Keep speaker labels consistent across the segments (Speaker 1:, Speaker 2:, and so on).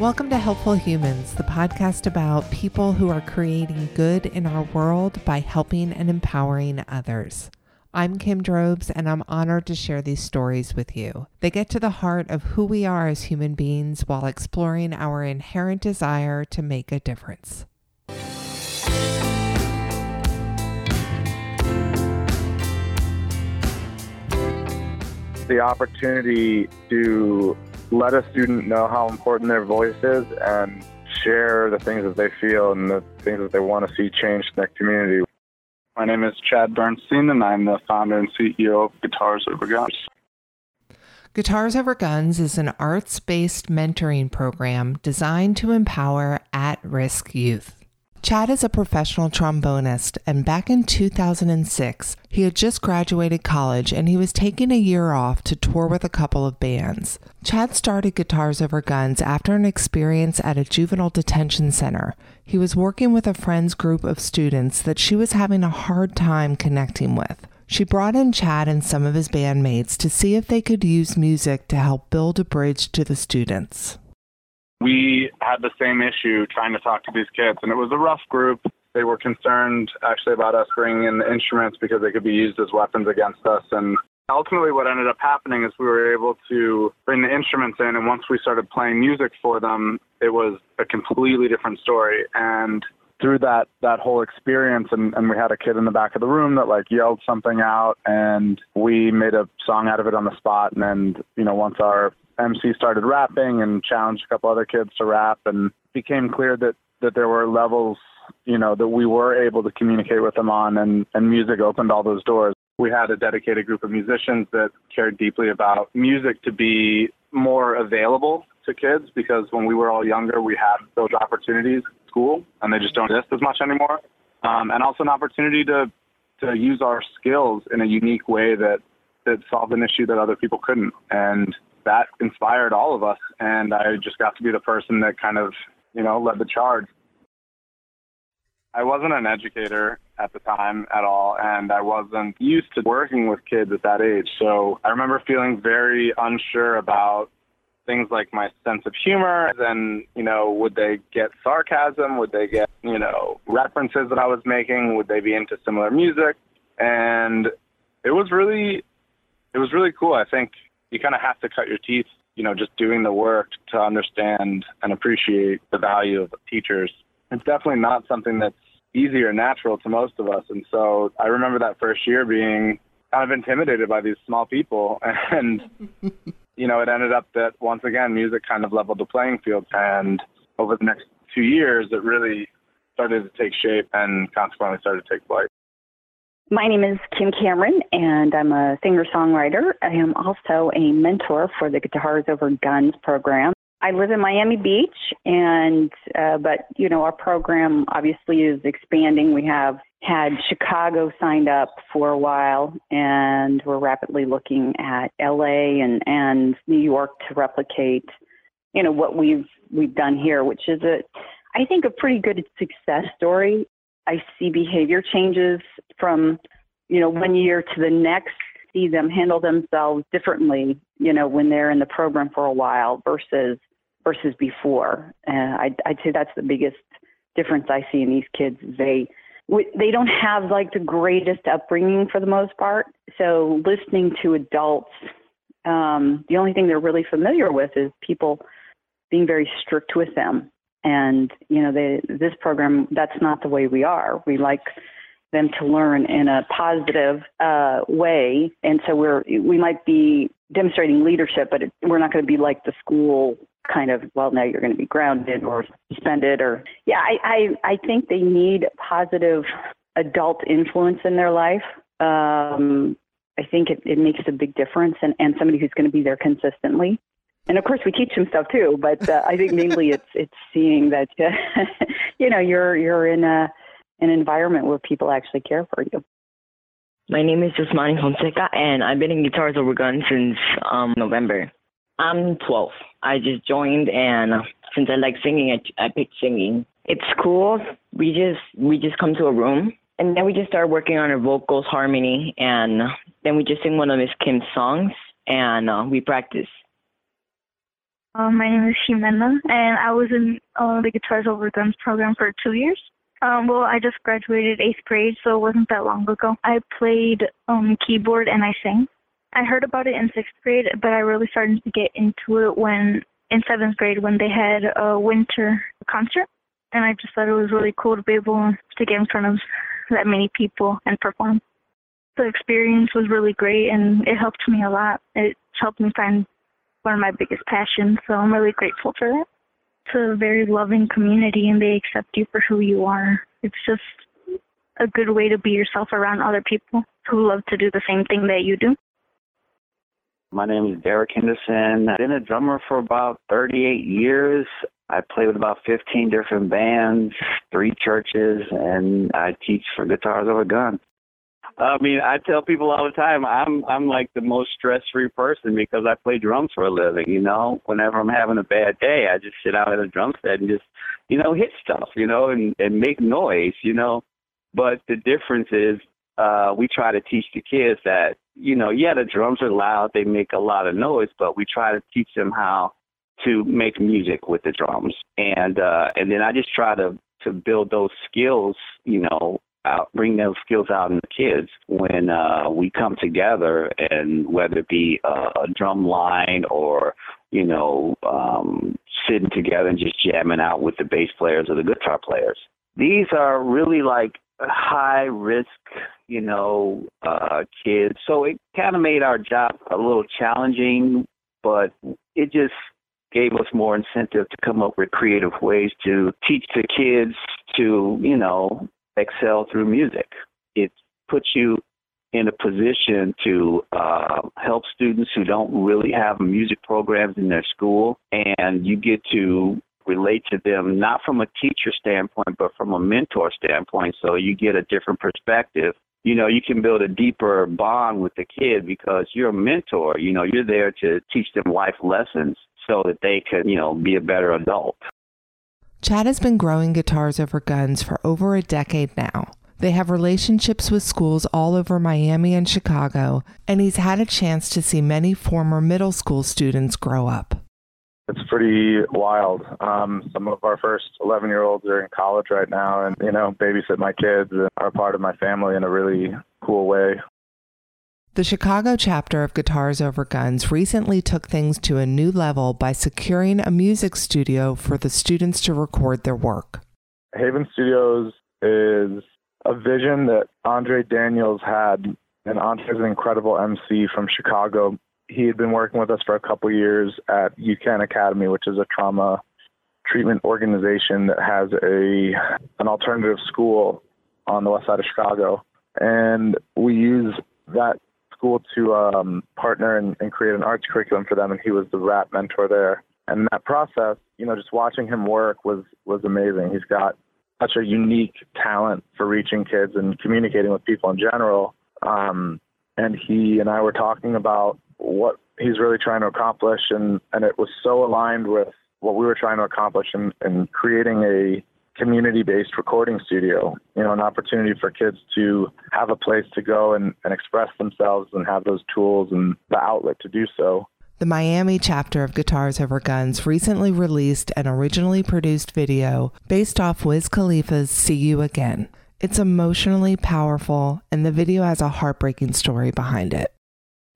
Speaker 1: Welcome to Helpful Humans, the podcast about people who are creating good in our world by helping and empowering others. I'm Kim Drobes, and I'm honored to share these stories with you. They get to the heart of who we are as human beings while exploring our inherent desire to make a difference.
Speaker 2: The opportunity to let a student know how important their voice is and share the things that they feel and the things that they want to see change in their community.
Speaker 3: My name is Chad Bernstein, and I'm the founder and CEO of Guitars Over Guns.
Speaker 1: Guitars Over Guns is an arts based mentoring program designed to empower at risk youth. Chad is a professional trombonist, and back in 2006, he had just graduated college and he was taking a year off to tour with a couple of bands. Chad started Guitars Over Guns after an experience at a juvenile detention center. He was working with a friend's group of students that she was having a hard time connecting with. She brought in Chad and some of his bandmates to see if they could use music to help build a bridge to the students
Speaker 3: we had the same issue trying to talk to these kids, and it was a rough group. They were concerned actually about us bringing in the instruments because they could be used as weapons against us. And ultimately, what ended up happening is we were able to bring the instruments in, and once we started playing music for them, it was a completely different story. And through that that whole experience and, and we had a kid in the back of the room that like yelled something out and we made a song out of it on the spot and then you know once our MC started rapping and challenged a couple other kids to rap, and became clear that that there were levels, you know, that we were able to communicate with them on, and and music opened all those doors. We had a dedicated group of musicians that cared deeply about music to be more available to kids because when we were all younger, we had those opportunities at school, and they just don't exist as much anymore. Um, and also an opportunity to to use our skills in a unique way that that solved an issue that other people couldn't. And that inspired all of us. And I just got to be the person that kind of, you know, led the charge. I wasn't an educator at the time at all, and I wasn't used to working with kids at that age. So I remember feeling very unsure about things like my sense of humor and, you know, would they get sarcasm? Would they get, you know, references that I was making? Would they be into similar music? And it was really, it was really cool. I think you kind of have to cut your teeth, you know, just doing the work to understand and appreciate the value of teachers. It's definitely not something that's easy or natural to most of us. And so I remember that first year being kind of intimidated by these small people. And, you know, it ended up that once again, music kind of leveled the playing field. And over the next two years, it really started to take shape and consequently started to take flight.
Speaker 4: My name is Kim Cameron, and I'm a singer songwriter. I am also a mentor for the Guitars Over Guns program. I live in Miami Beach, and uh, but you know our program obviously is expanding. We have had Chicago signed up for a while, and we're rapidly looking at LA and and New York to replicate, you know, what we've we've done here, which is a I think a pretty good success story. I see behavior changes from, you know, one year to the next, see them handle themselves differently, you know, when they're in the program for a while versus versus before. Uh, I'd, I'd say that's the biggest difference I see in these kids. They they don't have like the greatest upbringing for the most part. So listening to adults, um, the only thing they're really familiar with is people being very strict with them and you know, they, this program that's not the way we are. We like them to learn in a positive uh, way, and so we're we might be demonstrating leadership, but it, we're not going to be like the school kind of well now you're going to be grounded or suspended or yeah I, I i think they need positive adult influence in their life. Um i think it, it makes a big difference and and somebody who's going to be there consistently and of course we teach them stuff too but uh, i think mainly it's it's seeing that uh, you know you're you're in a an environment where people actually care for you
Speaker 5: my name is Usmani Fonseca, and I've been in Guitars Over Guns since um, November. I'm 12. I just joined, and since I like singing, I, I picked singing. It's cool. We just we just come to a room, and then we just start working on our vocals, harmony, and then we just sing one of Miss Kim's songs, and uh, we practice.
Speaker 6: Uh, my name is Ximena, and I was in uh, the Guitars Over Guns program for two years. Um, well, I just graduated eighth grade, so it wasn't that long ago. I played um, keyboard and I sang. I heard about it in sixth grade, but I really started to get into it when in seventh grade when they had a winter concert, and I just thought it was really cool to be able to get in front of that many people and perform. The experience was really great, and it helped me a lot. It helped me find one of my biggest passions, so I'm really grateful for that. It's a very loving community, and they accept you for who you are. It's just a good way to be yourself around other people who love to do the same thing that you do.
Speaker 7: My name is Derek Henderson. I've been a drummer for about 38 years. I play with about 15 different bands, three churches, and I teach for Guitars Over Guns. I mean, I tell people all the time, I'm I'm like the most stress-free person because I play drums for a living. You know, whenever I'm having a bad day, I just sit out at a drum set and just, you know, hit stuff, you know, and and make noise, you know. But the difference is, uh, we try to teach the kids that, you know, yeah, the drums are loud, they make a lot of noise, but we try to teach them how to make music with the drums, and uh, and then I just try to to build those skills, you know, out, bring those skills out in the kids when uh, we come together, and whether it be a, a drum line or you know um, sitting together and just jamming out with the bass players or the guitar players. These are really like high risk, you know, uh, kids. So it kind of made our job a little challenging, but it just gave us more incentive to come up with creative ways to teach the kids to, you know, excel through music. It puts you in a position to uh, help students who don't really have music programs in their school, and you get to relate to them not from a teacher standpoint, but from a mentor standpoint. So you get a different perspective. You know, you can build a deeper bond with the kid because you're a mentor. You know, you're there to teach them life lessons so that they can, you know, be a better adult.
Speaker 1: Chad has been growing guitars over guns for over a decade now. They have relationships with schools all over Miami and Chicago, and he's had a chance to see many former middle school students grow up.
Speaker 3: It's pretty wild. Um, some of our first 11 year olds are in college right now and, you know, babysit my kids and are part of my family in a really cool way.
Speaker 1: The Chicago chapter of Guitars Over Guns recently took things to a new level by securing a music studio for the students to record their work.
Speaker 3: Haven Studios is a vision that Andre Daniels had, and Andre is an incredible MC from Chicago. He had been working with us for a couple years at UCAN Academy, which is a trauma treatment organization that has a an alternative school on the west side of Chicago. And we use that school to um, partner and, and create an arts curriculum for them, and he was the rap mentor there. And that process, you know, just watching him work was was amazing. He's got such a unique talent for reaching kids and communicating with people in general. Um, and he and I were talking about what he's really trying to accomplish, and and it was so aligned with what we were trying to accomplish in, in creating a community-based recording studio. You know, an opportunity for kids to have a place to go and, and express themselves and have those tools and the outlet to do so.
Speaker 1: The Miami chapter of Guitars Over Guns recently released an originally produced video based off Wiz Khalifa's See You Again. It's emotionally powerful, and the video has a heartbreaking story behind it.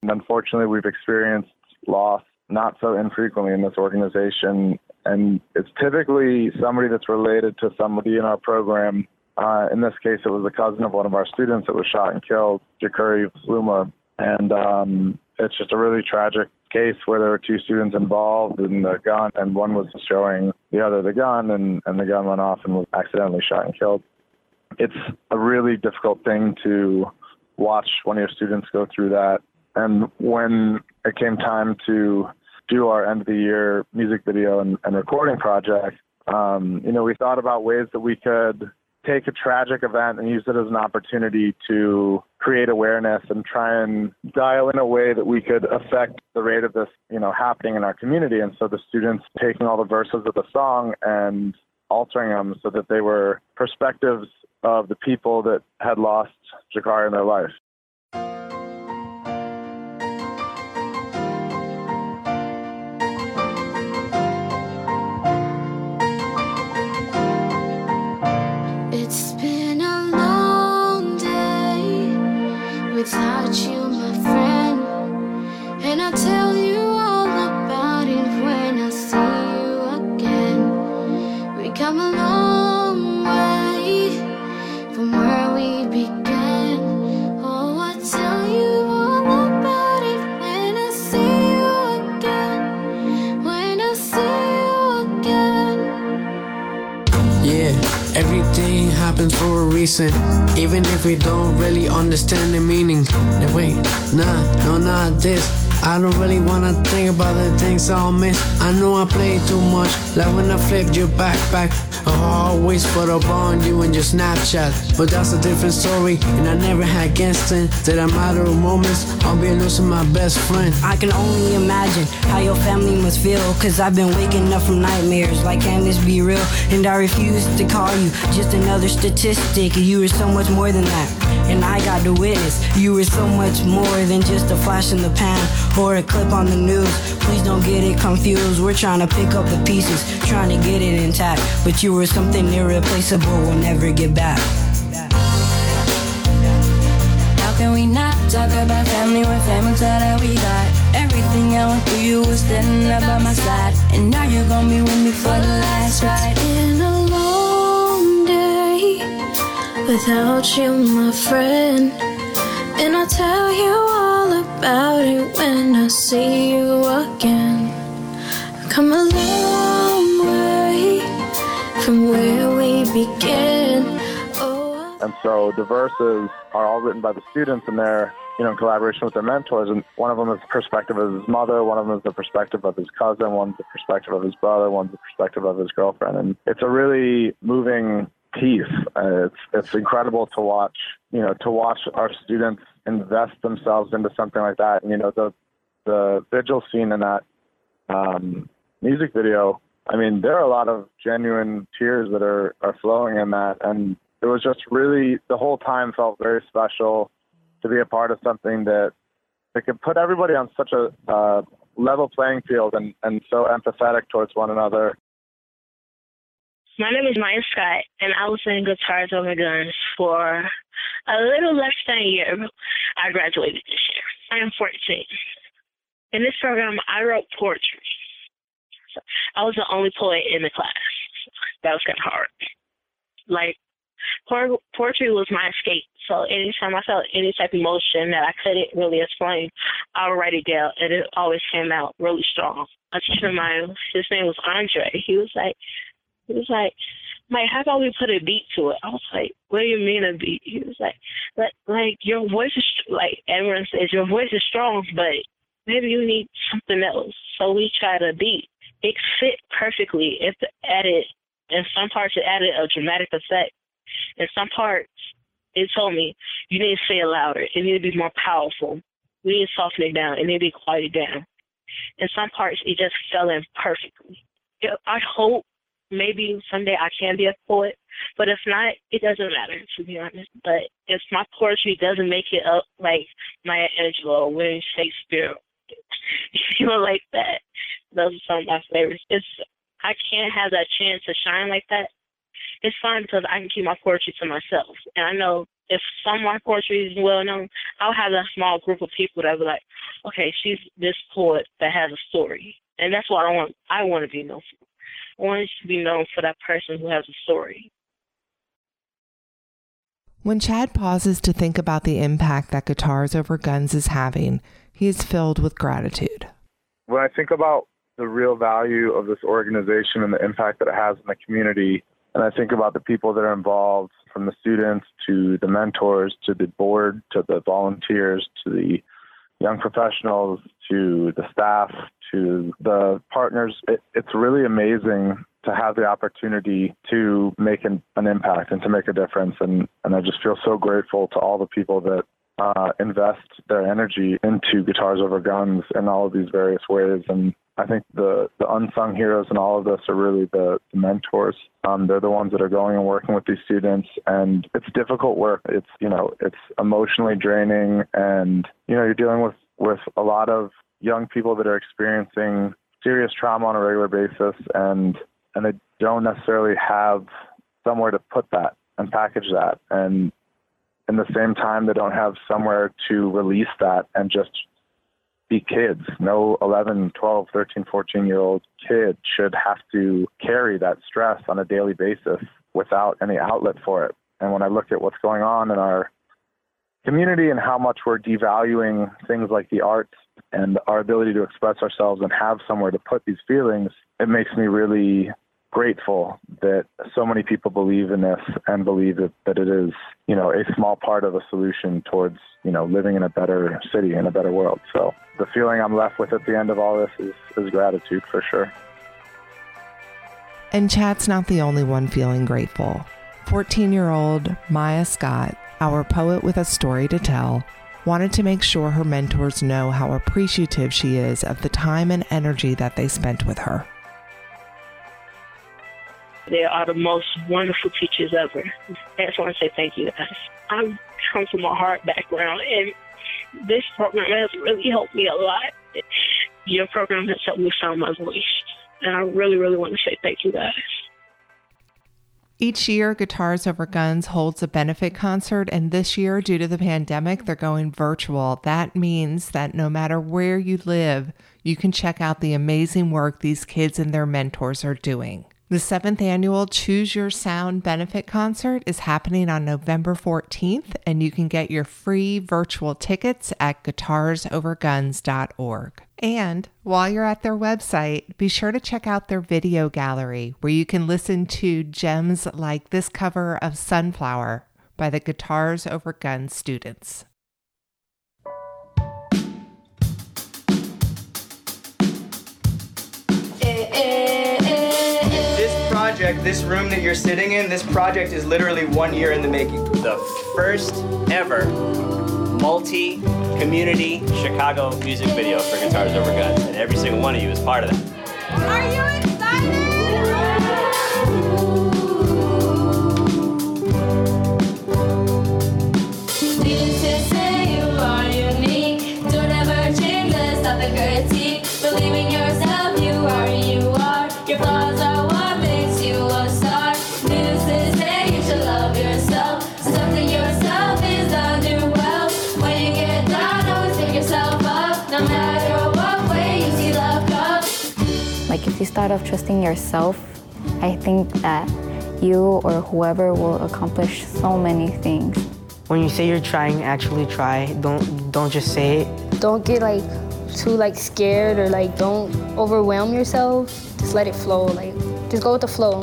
Speaker 3: Unfortunately, we've experienced loss not so infrequently in this organization and it's typically somebody that's related to somebody in our program. Uh, in this case, it was a cousin of one of our students that was shot and killed, Jakuri Fluma, and um, it's just a really tragic case where there were two students involved in the gun, and one was showing the other the gun, and, and the gun went off and was accidentally shot and killed. It's a really difficult thing to watch one of your students go through that. And when it came time to do our end of the year music video and, and recording project, um, you know, we thought about ways that we could take a tragic event and use it as an opportunity to create awareness and try and dial in a way that we could affect the rate of this, you know, happening in our community. And so the students taking all the verses of the song and altering them so that they were perspectives of the people that had lost Jakari in their life.
Speaker 8: touch you.
Speaker 9: Yeah, everything happens for a reason. Even if we don't really understand the meaning. Wait, nah, no, not this. I don't really wanna think about the things I'll miss. I know I played too much, like when I flipped your backpack. I always put up on you and your Snapchat, but that's a different story. And I never had Genston. That a matter of moments, I'll be losing my best friend.
Speaker 10: I can only imagine how your family must feel. Cause I've been waking up from nightmares. Like, can this be real? And I refuse to call you just another statistic. You were so much more than that. And I got to witness. You were so much more than just a flash in the pan or a clip on the news. Please don't get it confused. We're trying to pick up the pieces, trying to get it intact. But you were something irreplaceable, we'll never get back.
Speaker 8: How can we not talk about family when family's all that we got? Everything I went through, you were standing up by my side. And now you're gonna be with me for the last ride. Without you, my friend. And I'll tell you all about it when I see you again. I've come a long way from where we began. Oh,
Speaker 3: And so the verses are all written by the students and they're, you know, in collaboration with their mentors. And one of them is the perspective of his mother, one of them is the perspective of his cousin, one's the perspective of his brother, one's the perspective of his girlfriend. And it's a really moving piece. Uh, it's it's incredible to watch, you know, to watch our students invest themselves into something like that. And, you know, the the vigil scene in that um, music video. I mean, there are a lot of genuine tears that are are flowing in that, and it was just really the whole time felt very special to be a part of something that that could put everybody on such a uh, level playing field and and so empathetic towards one another.
Speaker 11: My name is Maya Scott, and I was in Guitars Over Guns for a little less than a year. I graduated this year. I am 14. In this program, I wrote poetry. So I was the only poet in the class. That was kind of hard. Like, poetry was my escape. So anytime I felt any type of emotion that I couldn't really explain, I would write it down, and it always came out really strong. A teacher of mine, his name was Andre. He was like, he was like, Mike, how about we put a beat to it? I was like, what do you mean a beat? He was like, like, like your voice is like everyone says your voice is strong, but maybe you need something else. So we tried a beat. It fit perfectly. It added in some parts it added a dramatic effect. In some parts it told me you need to say it louder. It need to be more powerful. We need to soften it down. It need to be quieted down. In some parts it just fell in perfectly. I hope maybe someday I can be a poet, but if not, it doesn't matter to be honest. But if my poetry doesn't make it up like Maya Angelou, or William Shakespeare, you know, like that, those are some of my favorites. It's I can't have that chance to shine like that. It's fine because I can keep my poetry to myself, and I know if some of my poetry is well known, I'll have a small group of people that will be like, okay, she's this poet that has a story, and that's what I want. I want to be known for. I want to be known for that person who has a story.
Speaker 1: When Chad pauses to think about the impact that Guitars Over Guns is having, he is filled with gratitude.
Speaker 3: When I think about the real value of this organization and the impact that it has in the community, and I think about the people that are involved, from the students to the mentors to the board to the volunteers to the young professionals to the staff to the partners, it, it's really amazing to have the opportunity to make an, an impact and to make a difference. And, and I just feel so grateful to all the people that uh, invest their energy into Guitars Over Guns in all of these various ways. And I think the, the unsung heroes in all of this are really the, the mentors. Um, they're the ones that are going and working with these students, and it's difficult work. It's you know it's emotionally draining, and you know you're dealing with with a lot of young people that are experiencing serious trauma on a regular basis, and and they don't necessarily have somewhere to put that and package that, and in the same time they don't have somewhere to release that and just be kids. No 11, 12, 13, 14 year old kid should have to carry that stress on a daily basis without any outlet for it. And when I look at what's going on in our community and how much we're devaluing things like the arts and our ability to express ourselves and have somewhere to put these feelings, it makes me really grateful that so many people believe in this and believe that, that it is, you know, a small part of a solution towards, you know, living in a better city and a better world. So the feeling I'm left with at the end of all this is, is gratitude for sure.
Speaker 1: And Chad's not the only one feeling grateful. 14 year old Maya Scott, our poet with a story to tell, wanted to make sure her mentors know how appreciative she is of the time and energy that they spent with her.
Speaker 11: They are the most wonderful teachers ever. I just want to say thank you guys. I come from a hard background, and this program has really helped me a lot. Your program has helped me find my voice, and I really, really want to say thank you guys.
Speaker 1: Each year, Guitars Over Guns holds a benefit concert, and this year, due to the pandemic, they're going virtual. That means that no matter where you live, you can check out the amazing work these kids and their mentors are doing. The seventh annual Choose Your Sound benefit concert is happening on November 14th, and you can get your free virtual tickets at guitarsoverguns.org. And while you're at their website, be sure to check out their video gallery where you can listen to gems like this cover of Sunflower by the Guitars Over Guns students.
Speaker 12: This project, this room that you're sitting in, this project is literally one year in the making.
Speaker 13: The first ever multi community Chicago music video for Guitars Over Guns, and every single one of you is part of that.
Speaker 8: Are you
Speaker 14: if you start off trusting yourself, I think that you or whoever will accomplish so many things.
Speaker 15: When you say you're trying, actually try. Don't don't just say it.
Speaker 16: Don't get like too like scared or like don't overwhelm yourself. Just let it flow. Like just go with the flow.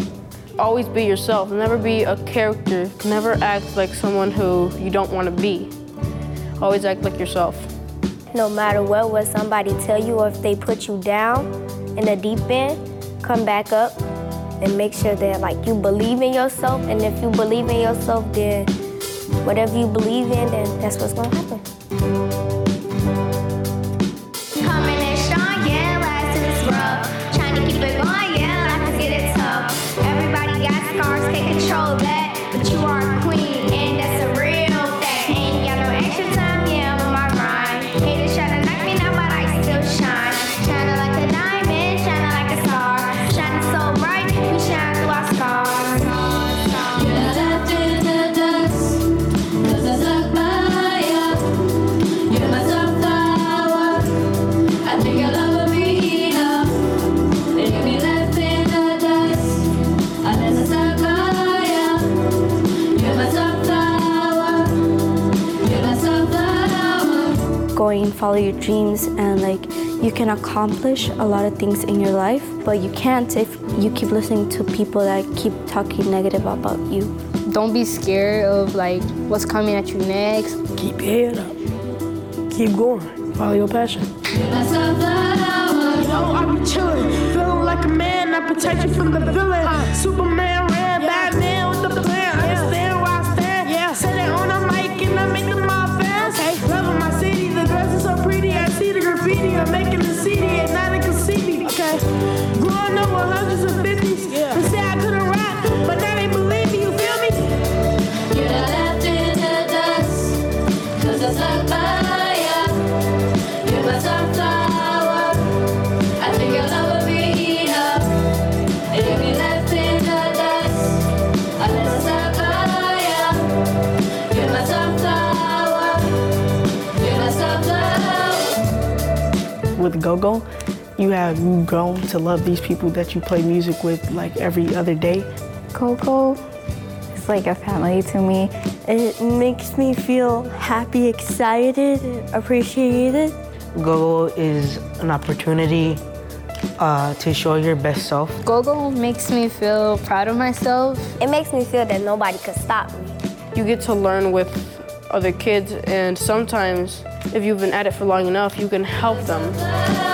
Speaker 17: Always be yourself. Never be a character. Never act like someone who you don't want to be. Always act like yourself.
Speaker 18: No matter what what somebody tell you or if they put you down in the deep end, come back up and make sure that like you believe in yourself and if you believe in yourself then whatever you believe in then that's what's gonna happen.
Speaker 8: Going
Speaker 14: follow your dreams and like you can accomplish a lot of things in your life, but you can't if you keep listening to people that keep talking negative about you.
Speaker 16: Don't be scared of like what's coming at you next.
Speaker 15: Keep your head up. Keep going. Follow your passion.
Speaker 8: You're my sunflower.
Speaker 19: Yo, I be chillin', feeling like a man. I protect you from the villain. Superman, red, Batman with the plan. Understand where I stand? Yeah. Say that on the mic and I make them With
Speaker 15: GoGo, you have grown to love these people that you play music with like every other day.
Speaker 14: Coco is like a family to me. It makes me feel happy, excited, appreciated.
Speaker 15: Go is an opportunity uh, to show your best self.
Speaker 16: Go-Go makes me feel proud of myself.
Speaker 18: It makes me feel that nobody could stop me.
Speaker 17: You get to learn with other kids, and sometimes, if you've been at it for long enough, you can help them.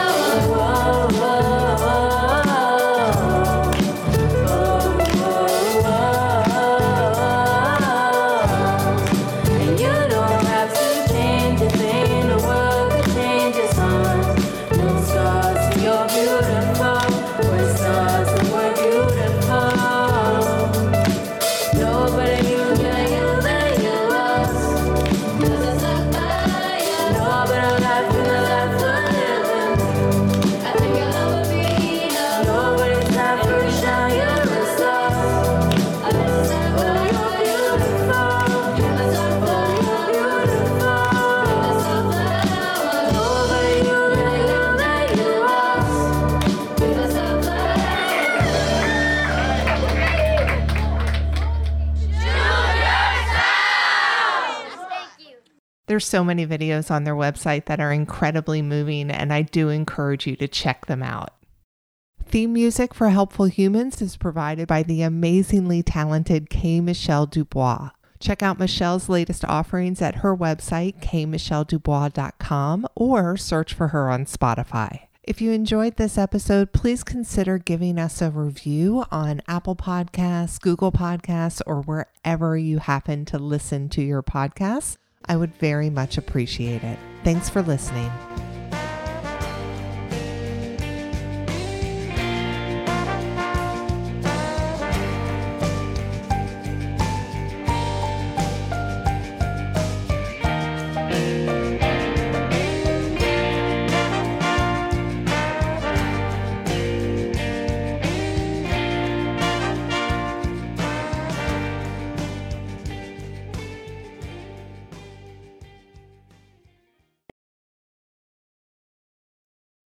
Speaker 1: There's so many videos on their website that are incredibly moving, and I do encourage you to check them out. Theme music for Helpful Humans is provided by the amazingly talented K. Michelle Dubois. Check out Michelle's latest offerings at her website, kmichelledubois.com, or search for her on Spotify. If you enjoyed this episode, please consider giving us a review on Apple Podcasts, Google Podcasts, or wherever you happen to listen to your podcasts. I would very much appreciate it. Thanks for listening.